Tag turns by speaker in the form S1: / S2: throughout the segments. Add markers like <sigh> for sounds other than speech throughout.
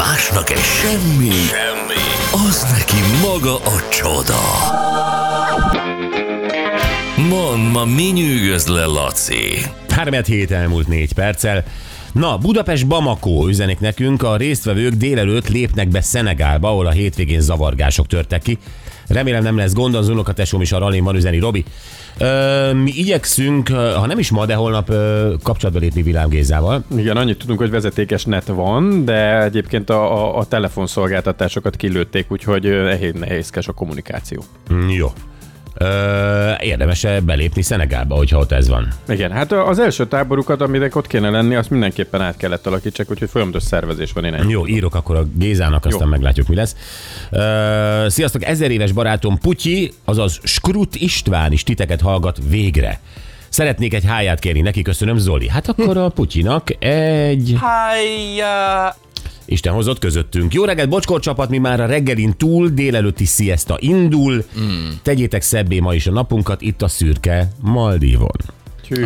S1: Másnak egy semmi, semmi, az neki maga a csoda. Mond, ma mi nyűgöz le, Laci?
S2: 3 hét elmúlt 4 perccel. Na, Budapest Bamako üzenik nekünk, a résztvevők délelőtt lépnek be Szenegálba, ahol a hétvégén zavargások törtek ki. Remélem nem lesz gond, az unokatesóm is a rallin van üzeni Robi. Ö, mi igyekszünk, ha nem is ma, de holnap ö, kapcsolatba lépni Vilám Gézával.
S3: Igen, annyit tudunk, hogy vezetékes net van, de egyébként a, a, a telefonszolgáltatásokat kilőtték, úgyhogy ehhez nehézkes a kommunikáció.
S2: Mm, Jó. Ö, érdemes belépni Szenegálba, hogyha ott ez van.
S3: Igen, hát az első táborukat, aminek ott kéne lenni, azt mindenképpen át kellett alakítsák, úgyhogy folyamatos szervezés van én ennyi.
S2: Jó, írok akkor a Gézának, aztán
S3: Jó.
S2: meglátjuk, mi lesz. Ö, sziasztok, ezer éves barátom Putyi, azaz Skrut István is titeket hallgat végre. Szeretnék egy háját kérni neki, köszönöm Zoli. Hát akkor a Putyinak egy...
S4: Hájjá!
S2: Isten hozott közöttünk. Jó reggelt, bocskor csapat, mi már a reggelin túl, délelőtti siesta indul. Mm. Tegyétek szebbé ma is a napunkat itt a szürke Maldívon.
S3: Hű,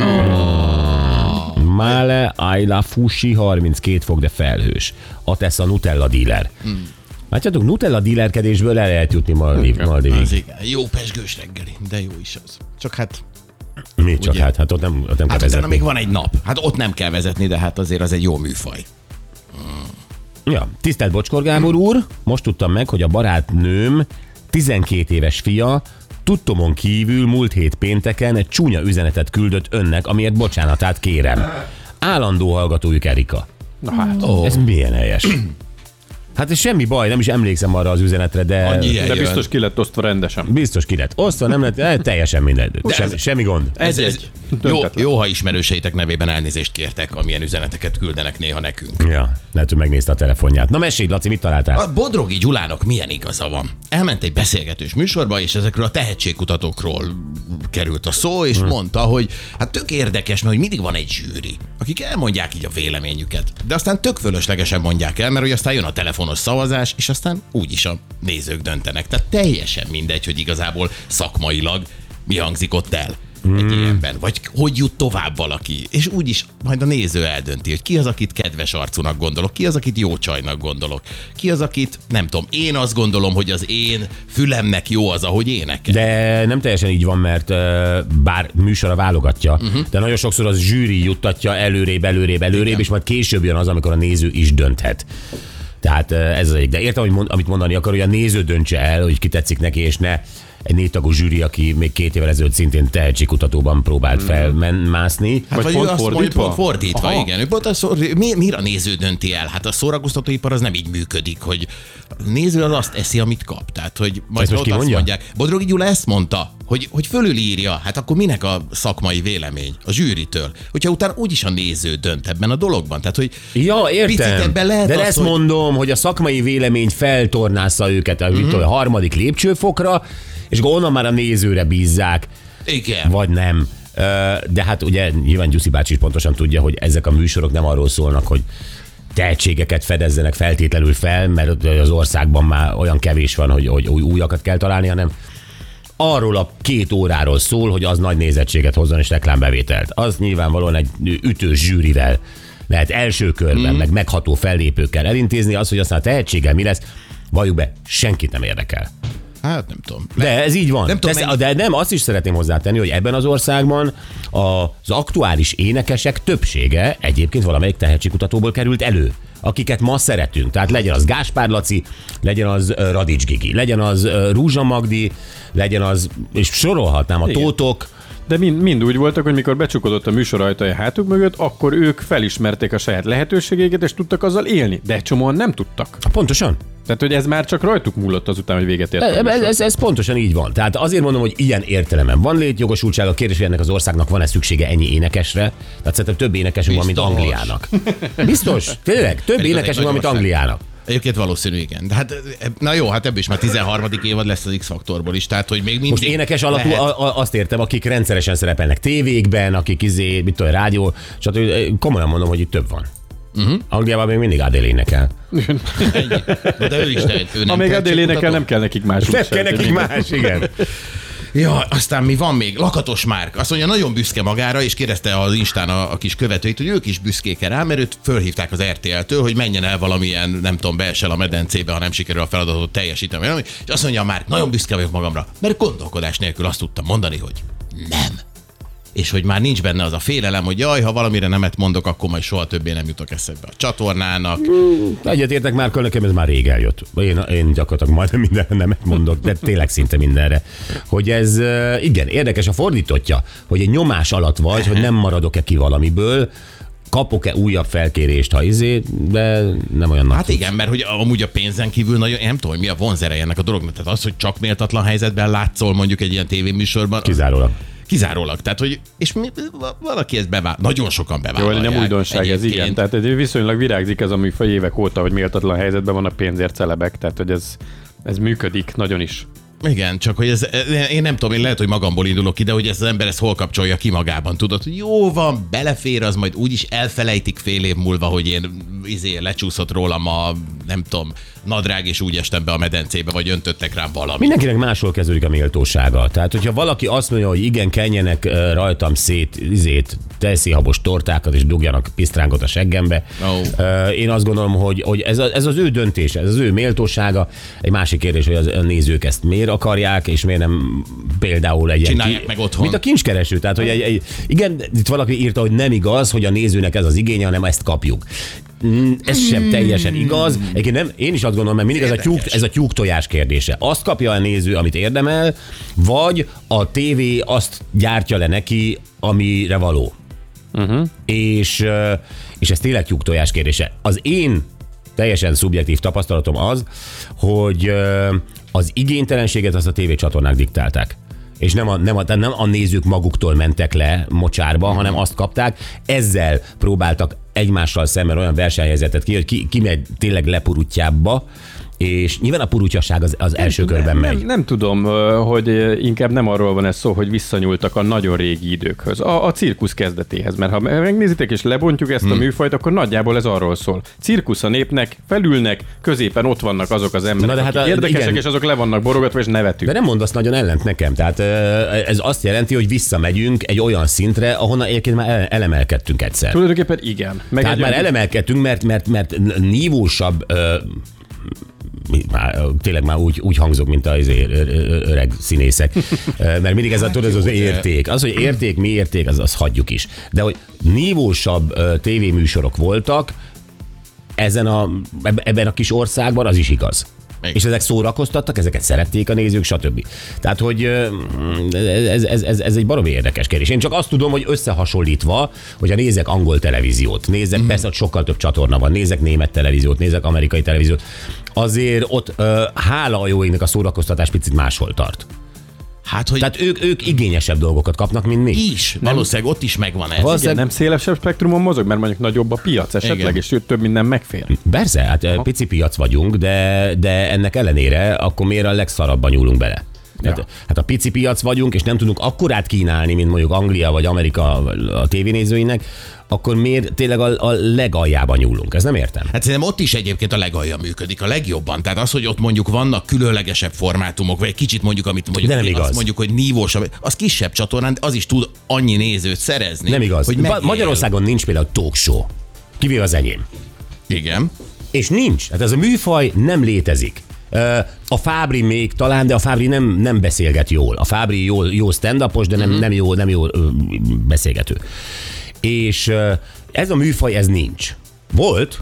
S2: Mále Ayla Fushi 32 fok, de felhős. A Tessa Nutella dealer. Mm. Látjátok, Nutella dealerkedésből el lehet jutni Maldiv, Maldivig.
S5: Az igen. Jó pesgős reggeli, de jó is az. Csak hát,
S2: Mi csak
S5: Ugye?
S2: hát, hát ott nem, ott nem kell
S5: hát utána
S2: vezetni.
S5: még van egy nap. Hát ott nem kell vezetni, de hát azért az egy jó műfaj.
S2: Ja, tisztelt Bocskor Gábor úr, most tudtam meg, hogy a barátnőm 12 éves fia tudtomon kívül múlt hét pénteken egy csúnya üzenetet küldött önnek, amiért bocsánatát kérem. Állandó hallgatójuk Erika.
S3: na hát.
S5: Ó,
S2: Ez milyen helyes? Hát ez semmi baj, nem is emlékszem arra az üzenetre, de
S5: Annyi
S3: De
S5: jön.
S3: biztos ki lett osztva rendesen.
S2: biztos ki lett osztva, nem lett, eh, teljesen mindegy. Semmi, semmi gond.
S5: Ez, ez, jó,
S3: Döntetlen.
S5: jó, ha ismerőseitek nevében elnézést kértek, amilyen üzeneteket küldenek néha nekünk.
S2: Ja, lehet, hogy megnézte a telefonját. Na mesélj, Laci, mit találtál?
S5: A Bodrogi Gyulának milyen igaza van? Elment egy beszélgetős műsorba, és ezekről a tehetségkutatókról került a szó, és hmm. mondta, hogy hát tök érdekes, mert hogy mindig van egy zsűri, akik elmondják így a véleményüket. De aztán tök fölöslegesen mondják el, mert hogy aztán jön a telefonos szavazás, és aztán úgyis a nézők döntenek. Tehát teljesen mindegy, hogy igazából szakmailag mi hangzik ott el egy ilyenben, vagy hogy jut tovább valaki, és úgyis majd a néző eldönti, hogy ki az, akit kedves arcúnak gondolok, ki az, akit jó csajnak gondolok, ki az, akit nem tudom, én azt gondolom, hogy az én fülemnek jó az, ahogy énekel.
S2: De nem teljesen így van, mert bár műsora válogatja, uh-huh. de nagyon sokszor az zsűri juttatja előrébb, előrébb, előrébb,
S5: Igen.
S2: és majd később jön az, amikor a néző is dönthet. Tehát ez az egyik. De értem, hogy mond, amit mondani akar, hogy a néző döntse el, hogy ki tetszik neki, és ne egy négy-tagú zsűri, aki még két évvel ezelőtt szintén tehetségkutatóban próbált felmászni.
S5: Hát
S3: Vagy
S5: vagy
S3: pont
S5: azt mondja,
S3: fordítva?
S5: pont fordítva,
S3: Aha.
S5: igen. Ő pont az, mi, mire a néző dönti el? Hát a szórakoztatóipar az nem így működik, hogy a néző az azt eszi, amit kap. Tehát, hogy majd ott
S2: ki
S5: azt
S2: mondja?
S5: mondják. Bodrogi Gyula ezt mondta, hogy, hogy fölülírja. Hát akkor minek a szakmai vélemény? A zsűritől. Hogyha utána úgyis a néző dönt ebben a dologban. Tehát, hogy
S2: Ja, értem.
S5: ebben lehet
S2: De
S5: az,
S2: ezt
S5: hogy-
S2: mondom, hogy a szakmai vélemény feltornásza őket a, mm-hmm. a harmadik lépcsőfokra, és akkor onnan már a nézőre bízzák,
S5: igen.
S2: vagy nem. De hát ugye nyilván Gyuszi bácsi is pontosan tudja, hogy ezek a műsorok nem arról szólnak, hogy tehetségeket fedezzenek feltétlenül fel, mert az országban már olyan kevés van, hogy, hogy új, újakat kell találni, hanem arról a két óráról szól, hogy az nagy nézettséget hozzon és reklámbevételt. Az nyilvánvalóan egy ütős zsűrivel lehet első körben, mm. meg megható fellépőkkel elintézni, az, hogy aztán a tehetséggel mi lesz, valljuk be, senkit nem érdekel.
S5: Hát nem tudom.
S2: De ez így van.
S5: Nem tudom,
S2: de,
S5: mennyi-
S2: de nem, azt is szeretném hozzátenni, hogy ebben az országban az aktuális énekesek többsége egyébként valamelyik tehetségkutatóból került elő akiket ma szeretünk. Tehát legyen az Gáspár Laci, legyen az Radics Gigi, legyen az Rúzsa Magdi, legyen az, és sorolhatnám a
S3: Igen.
S2: Tótok,
S3: De mind, mind úgy voltak, hogy mikor becsukodott a műsor ajtaja hátuk mögött, akkor ők felismerték a saját lehetőségeiket, és tudtak azzal élni. De egy csomóan nem tudtak.
S2: pontosan.
S3: Tehát, hogy ez már csak rajtuk múlott azután, hogy véget ért.
S2: Ez, ez, ez pontosan így van. Tehát azért mondom, hogy ilyen értelemben van létjogosultság. A kérdés, hogy ennek az országnak van-e szüksége ennyi énekesre. Tehát szerintem több énekesünk van, mint. Angliának. Biztos? Tényleg? Több énekesünk van, mint. Angliának.
S5: Egyébként valószínű, igen. De hát, na jó, hát ebből is már 13. évad lesz az X-faktorból is, tehát hogy még mindig
S2: Most énekes alapú,
S5: lehet.
S2: a, a, azt értem, akik rendszeresen szerepelnek tévékben, akik izé, mit tudom, rádió, stb. Komolyan mondom, hogy itt több van. Uh-huh. Angliában még mindig Adél énekel.
S5: De ő is tehet, ő nem
S3: Ha még Adél énekel, nem kell nekik más
S2: Nem kell nekik más, igen.
S5: Ja, aztán mi van még? Lakatos Márk. Azt mondja, nagyon büszke magára, és kérdezte az Instán a, a kis követőit, hogy ők is büszkék rá, mert őt fölhívták az RTL-től, hogy menjen el valamilyen, nem tudom, beesel a medencébe, ha nem sikerül a feladatot teljesíteni. És azt mondja, Márk, nagyon büszke vagyok magamra, mert gondolkodás nélkül azt tudtam mondani, hogy nem. És hogy már nincs benne az a félelem, hogy jaj, ha valamire nemet mondok, akkor majd soha többé nem jutok eszembe a csatornának.
S2: Egyetértek már, nekem ez már rég eljött. Én, én gyakorlatilag majdnem mindenre nemet mondok, de tényleg szinte mindenre. Hogy ez, igen, érdekes a fordítottja, hogy egy nyomás alatt vagy, hogy nem maradok-e ki valamiből, kapok-e újabb felkérést, ha izé, de nem olyan nagy.
S5: Hát igen, mert hogy amúgy a pénzen kívül nagyon, nem tudom, hogy mi a vonzereje ennek a dolognak. Tehát az, hogy csak méltatlan helyzetben látszol mondjuk egy ilyen tévéműsorban,
S2: Kizárólag.
S5: Kizárólag. Tehát, hogy, és mi, valaki ezt bevál, nagyon sokan
S3: Jó,
S5: bevállalják.
S3: nem újdonság ez, igen.
S5: egyébként.
S3: Tehát egy viszonylag virágzik ez a műfaj évek óta, hogy méltatlan helyzetben van a pénzért celebek, tehát hogy ez, ez működik nagyon is.
S5: Igen, csak hogy ez, én nem tudom, én lehet, hogy magamból indulok ki, de hogy ez az ember ezt hol kapcsolja ki magában, tudod, hogy jó van, belefér, az majd úgyis elfelejtik fél év múlva, hogy én izé, lecsúszott rólam a, nem tudom, nadrág, és úgy estem be a medencébe, vagy öntöttek rám valami.
S2: Mindenkinek máshol kezdődik a méltósága. Tehát, hogyha valaki azt mondja, hogy igen, kenjenek rajtam szét, izét, tejszéhabos tortákat, és dugjanak pisztrángot a seggembe. Ö, Én azt gondolom, hogy, hogy ez, a, ez az ő döntése, ez az ő méltósága. Egy másik kérdés, hogy az, a nézők ezt miért akarják, és miért nem például egy
S5: Csinálják meg otthon.
S2: Mint a kincskereső. Tehát, hogy egy, egy, igen, itt valaki írta, hogy nem igaz, hogy a nézőnek ez az igénye, hanem ezt kapjuk. Mm, Ez sem teljesen igaz. Egyébként nem, én is azt gondolom, mert mindig ez a, tyúk, ez a tyúk tojás kérdése. Azt kapja a néző, amit érdemel, vagy a tévé azt gyártja le neki, amire való. Uh-huh. És, és ez tényleg tyúk tojás kérdése. Az én teljesen szubjektív tapasztalatom az, hogy az igénytelenséget azt a tévécsatornák diktálták. És nem a, nem, a, nem a nézők maguktól mentek le mocsárba, hanem azt kapták. Ezzel próbáltak egymással szemben olyan versenyhelyzetet ki, hogy ki, ki megy tényleg lepurutjába, és nyilván a purutyaság az, az első körben
S3: nem,
S2: megy.
S3: Nem, nem tudom, hogy inkább nem arról van ez szó, hogy visszanyúltak a nagyon régi időkhöz, a, a cirkusz kezdetéhez, mert ha megnézitek és lebontjuk ezt
S2: Hmm.
S3: a műfajt, akkor nagyjából ez arról szól. Cirkusz a népnek, felülnek, középen ott vannak azok az emberek,
S2: Na de hát
S3: akik
S2: a-
S3: érdekesek,
S2: igen.
S3: és azok le vannak borogatva, és nevetünk.
S2: De nem mondasz nagyon ellent nekem. Tehát ez azt jelenti, hogy visszamegyünk egy olyan szintre, ahonnan egyébként már ele- elemelkedtünk egyszer.
S3: Tulajdonképpen igen. Meg
S2: Tehát már elemelkedtünk, mert, mert, mert nívósabb már, tényleg már úgy, úgy hangzok, mint az ö- öreg színészek. <laughs> Mert mindig ez a, tudod, ez az érték. Az, hogy érték, mi érték, az, az hagyjuk is. De hogy nívósabb tévéműsorok voltak, ezen a, eb- ebben a kis országban az is igaz.
S5: Igen.
S2: És ezek szórakoztattak, ezeket szerették a nézők, stb. Tehát, hogy ez, ez, ez, ez egy baromi érdekes kérdés. Én csak azt tudom, hogy összehasonlítva, hogyha nézek angol televíziót, nézek, mm. persze sokkal több csatorna van, nézek német televíziót, nézek amerikai televíziót, azért ott ö, hála a jó égnek a szórakoztatás picit máshol tart.
S5: Hát, hogy
S2: Tehát ők, ők igényesebb dolgokat kapnak, mint mi.
S5: is, valószínűleg ott is megvan ez.
S2: Valószínűleg-
S3: Igen, nem szélesebb spektrumon mozog, mert mondjuk nagyobb a piac esetleg,
S5: Igen.
S3: és több minden megfér.
S2: Persze, hát Aha. pici piac vagyunk, de, de ennek ellenére akkor miért a legszarabban nyúlunk bele? Hát,
S3: Ja.
S2: hát a pici piac vagyunk, és nem tudunk akkorát kínálni, mint mondjuk Anglia vagy Amerika a tévénézőinek, akkor miért tényleg a, a legaljában nyúlunk? Ez nem értem.
S5: Hát szerintem ott is egyébként a legalja működik, a legjobban. Tehát az, hogy ott mondjuk vannak különlegesebb formátumok, vagy egy kicsit mondjuk, amit mondjuk,
S2: De nem igaz.
S5: azt mondjuk, hogy nívósabb, az kisebb csatornán, de az is tud annyi nézőt szerezni.
S2: Nem igaz.
S5: Hogy megél.
S2: Magyarországon nincs például talk show. Kivéve az enyém.
S5: Igen.
S2: És nincs. Hát ez a műfaj nem létezik. A Fábri még talán, de a Fábri nem, nem beszélget jól. A Fábri jó, jó stand de nem, nem jó, nem jó beszélgető. És ez a műfaj, ez nincs. Volt,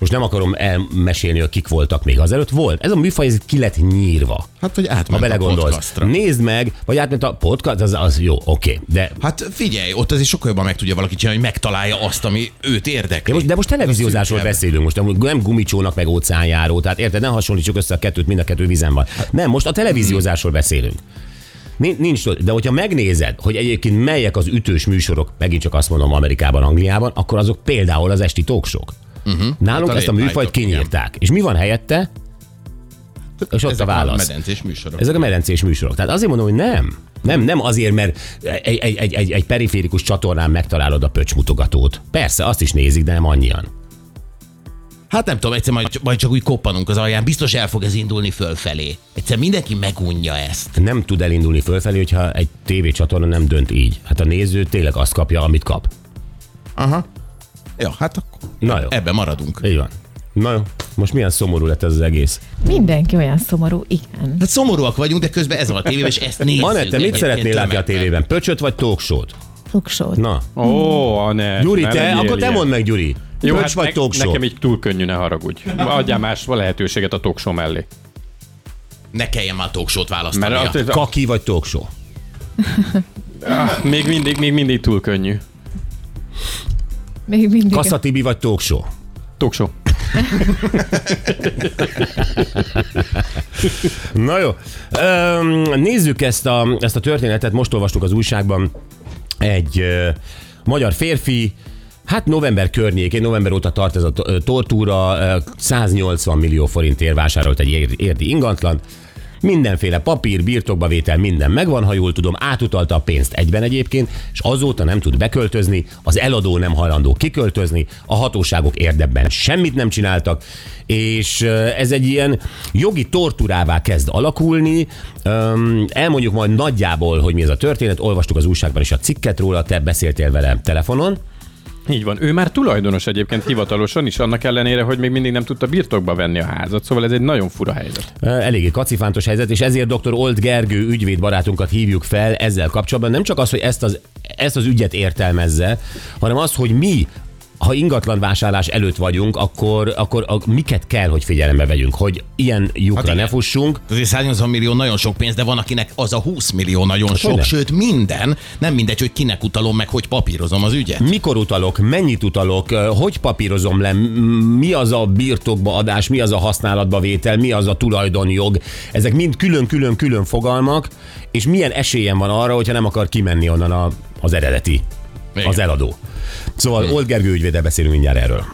S2: most nem akarom elmesélni, hogy kik voltak még azelőtt, volt. Ez a műfaj, ez ki lett nyírva.
S5: Hát, hogy
S2: Ha
S5: átment a
S2: belegondolsz.
S5: podcastra.
S2: Nézd meg, vagy átment a podcast, az, az jó, oké. De
S5: Hát figyelj, ott azért sokkal jobban meg tudja valaki csinálni, hogy megtalálja azt, ami őt érdekli.
S2: De most, de most televíziózásról beszélünk, most nem gumicsónak meg óceánjáró, tehát érted, ne hasonlítsuk össze a kettőt, mind a kettő vízen van. Nem, most a televíziózásról beszélünk. Nincs, nincs, de hogyha megnézed, hogy egyébként melyek az ütős műsorok, megint csak azt mondom Amerikában, Angliában, akkor azok például az esti talkshow. Uh-huh. Nálunk
S5: Hát a
S2: ezt a műfajt kinyírták. És mi van helyette? És ott
S5: Ezek
S2: a válasz.
S5: medencés műsorok.
S2: Ezek a medencés műsorok. Tehát azért mondom, hogy nem. Nem, nem azért, mert egy, egy, egy, egy, egy periférikus csatornán megtalálod a pöcsmutogatót. Persze, azt is nézik, de nem annyian.
S5: Hát nem tudom, egyszer majd, majd csak úgy koppanunk az alján, biztos el fog ez indulni fölfelé. Egyszer mindenki megunja ezt.
S2: Nem tud elindulni fölfelé, hogyha egy tévécsatorna nem dönt így. Hát a néző tényleg azt kapja, amit kap.
S5: Aha. Ja, hát akkor
S2: Na jó.
S5: ebben maradunk.
S2: Így van. Na jó, most milyen szomorú lett ez az egész.
S4: Mindenki olyan szomorú, igen.
S5: Hát szomorúak vagyunk, de közben ez van a tévében, és ezt nézzük.
S2: Anette, mit
S5: Egyébként
S2: szeretnél látni a tévében? Pöcsöt vagy talkshow-t?
S4: Tuksót.
S2: Na,
S3: Ó, Anett,
S2: Gyuri, te,
S3: legyél
S2: akkor te mondd meg, Gyuri.
S3: Jó,
S2: Pöcs
S3: hát
S2: vagy
S3: ne, nekem így túl könnyű, ne haragudj. Adjál más lehetőséget a talkshow mellé.
S5: Ne kelljen már talkshow-t választani.
S3: Mert az,
S2: Kaki vagy talkshow?
S3: még, mindig, még mindig túl könnyű.
S4: Még mindig.
S2: Kassa Tibi vagy talkshow?
S3: Talkshow. <laughs>
S2: Na jó. Öm, nézzük ezt a, ezt a történetet. Most olvastuk az újságban egy ö, magyar férfi, Hát november környékén, november óta tart ez a tortúra, ö, 180 millió forintért vásárolt egy ér- érdi ingatlan. Mindenféle papír, birtokbavétel, minden megvan, ha jól tudom, átutalta a pénzt egyben egyébként, és azóta nem tud beköltözni, az eladó nem hajlandó kiköltözni, a hatóságok érdebben semmit nem csináltak, és ez egy ilyen jogi torturává kezd alakulni. Elmondjuk majd nagyjából, hogy mi ez a történet, olvastuk az újságban is a cikket róla, te beszéltél vele telefonon.
S3: Így van. Ő már tulajdonos egyébként hivatalosan is, annak ellenére, hogy még mindig nem tudta birtokba venni a házat, szóval ez egy nagyon fura helyzet.
S2: Eléggé kacifántos helyzet, és ezért dr. Old Gergő ügyvéd barátunkat hívjuk fel ezzel kapcsolatban. Nem csak az, hogy ezt az, ezt az ügyet értelmezze, hanem az, hogy mi ha ingatlan vásárlás előtt vagyunk, akkor, akkor a, miket kell, hogy figyelembe vegyünk, hogy ilyen lyukra
S5: Hát
S2: hát ne fussunk.
S5: Azért 180 millió nagyon sok pénz, de van, akinek az a 20 millió nagyon sok,
S2: hogyne?
S5: sőt minden. Nem mindegy, hogy kinek utalom meg, hogy papírozom az ügyet.
S2: Mikor utalok, mennyit utalok, hogy papírozom le, mi az a birtokba adás, mi az a használatba vétel, mi az a tulajdonjog. Ezek mind külön-külön-külön fogalmak, és milyen esélyem van arra, hogyha nem akar kimenni onnan a, az eredeti,
S5: Igen.
S2: az eladó. Szóval Old Gergő ügyvéddel beszélünk mindjárt erről.